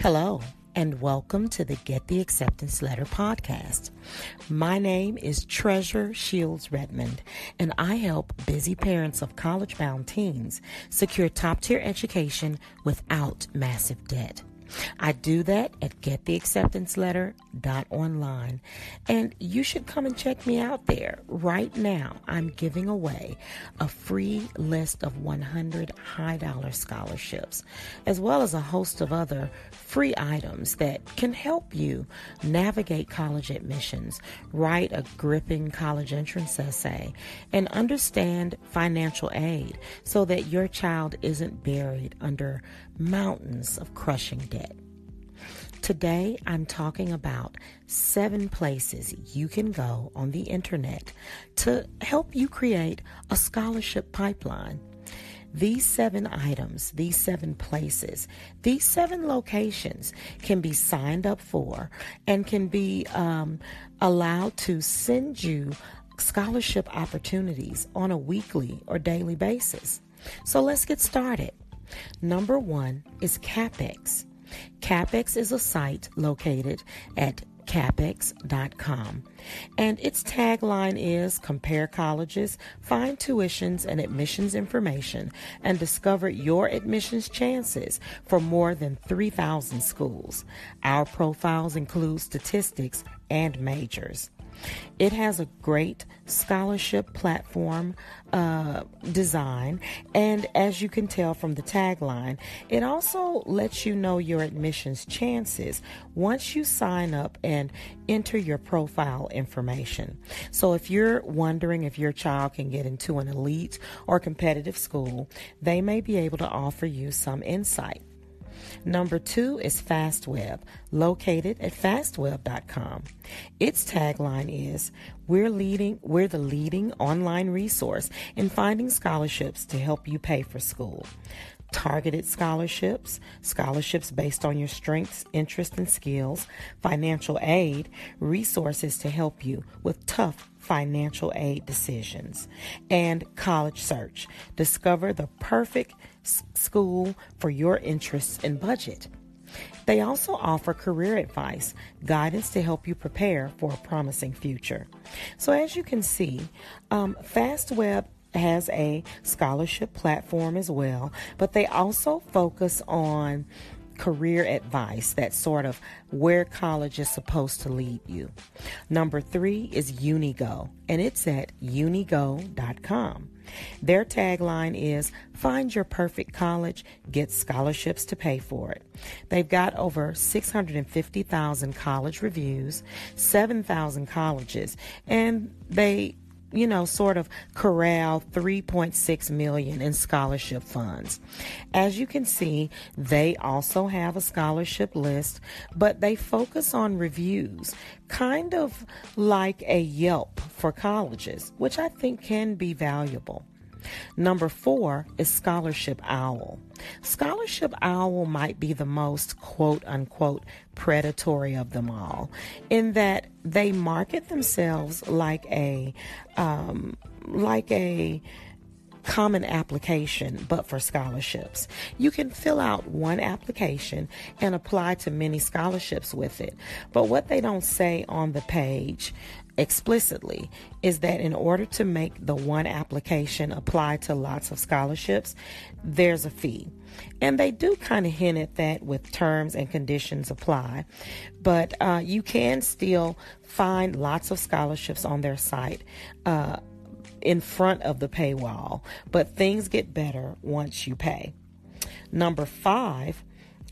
Hello, and welcome to the Get the Acceptance Letter podcast. My name is Treasure Shields Redmond, and I help busy parents of college bound teens secure top tier education without massive debt. I do that at gettheacceptanceletter.online. And you should come and check me out there. Right now, I'm giving away a free list of 100 high dollar scholarships, as well as a host of other free items that can help you navigate college admissions, write a gripping college entrance essay, and understand financial aid so that your child isn't buried under mountains of crushing debt. Today, I'm talking about seven places you can go on the internet to help you create a scholarship pipeline. These seven items, these seven places, these seven locations can be signed up for and can be um, allowed to send you scholarship opportunities on a weekly or daily basis. So let's get started. Number one is Cappex. Cappex is a site located at cappex.com. And its tagline is Compare colleges, find tuitions and admissions information, and discover your admissions chances for more than 3,000 schools. Our profiles include statistics and majors. It has a great scholarship platform uh, design, and as you can tell from the tagline, it also lets you know your admissions chances once you sign up and enter your profile information. So, if you're wondering if your child can get into an elite or competitive school, they may be able to offer you some insight. Number two is FastWeb, located at fastweb.com. Its tagline is We're leading we're the leading online resource in finding scholarships to help you pay for school. Targeted scholarships, scholarships based on your strengths, interests, and skills, financial aid, resources to help you with tough financial aid decisions, and college search. Discover the perfect school for your interests and budget. They also offer career advice, guidance to help you prepare for a promising future. So, as you can see, um, FastWeb has a scholarship platform as well, but they also focus on career advice that's sort of where college is supposed to lead you. Number three is Unigo, and it's at unigo.com. Their tagline is Find your perfect college, get scholarships to pay for it. They've got over 650,000 college reviews, 7,000 colleges, and they you know, sort of corral 3.6 million in scholarship funds. As you can see, they also have a scholarship list, but they focus on reviews, kind of like a Yelp for colleges, which I think can be valuable. Number four is Scholarship Owl. Scholarship Owl might be the most quote unquote predatory of them all in that they market themselves like a, um, like a, common application, but for scholarships. You can fill out one application and apply to many scholarships with it. But what they don't say on the page explicitly is that in order to make the one application apply to lots of scholarships, there's a fee. And they do kind of hint at that with terms and conditions apply. But uh, you can still find lots of scholarships on their site. Uh, in front of the paywall, but things get better once you pay. Number five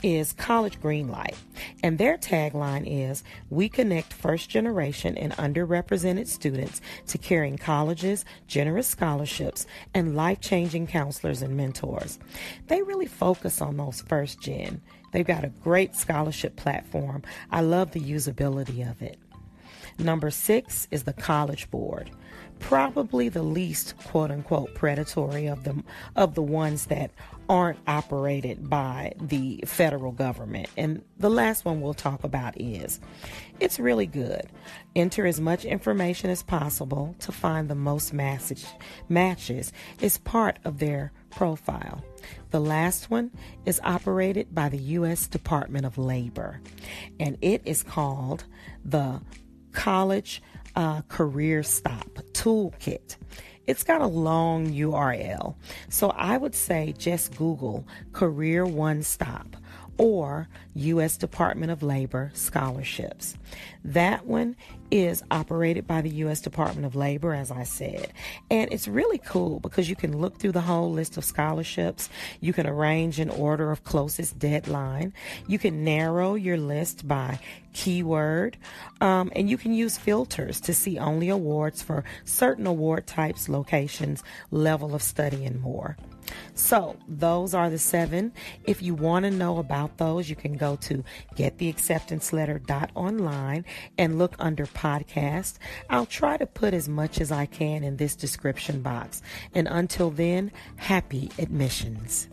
is College Greenlight, and their tagline is We connect first generation and underrepresented students to caring colleges, generous scholarships, and life changing counselors and mentors. They really focus on those first gen. They've got a great scholarship platform. I love the usability of it. Number six is the College Board. probably the least quote unquote predatory of the of the ones that aren't operated by the federal government. And the last one we'll talk about is it's really good. Enter as much information as possible to find the most matches matches is part of their profile. The last one is operated by the U.S. Department of Labor, and it is called the College uh, Career Stop Toolkit. It's got a long URL, so I would say just Google Career One Stop or U.S. Department of Labor scholarships. That one is operated by the U.S. Department of Labor, as I said. And it's really cool because you can look through the whole list of scholarships. You can arrange an order of closest deadline. You can narrow your list by keyword. Um, and you can use filters to see only awards for certain award types, locations, level of study, and more. So, those are the seven. If you want to know about those, you can go to gettheacceptanceletter.online and look under podcast. I'll try to put as much as I can in this description box. And until then, happy admissions.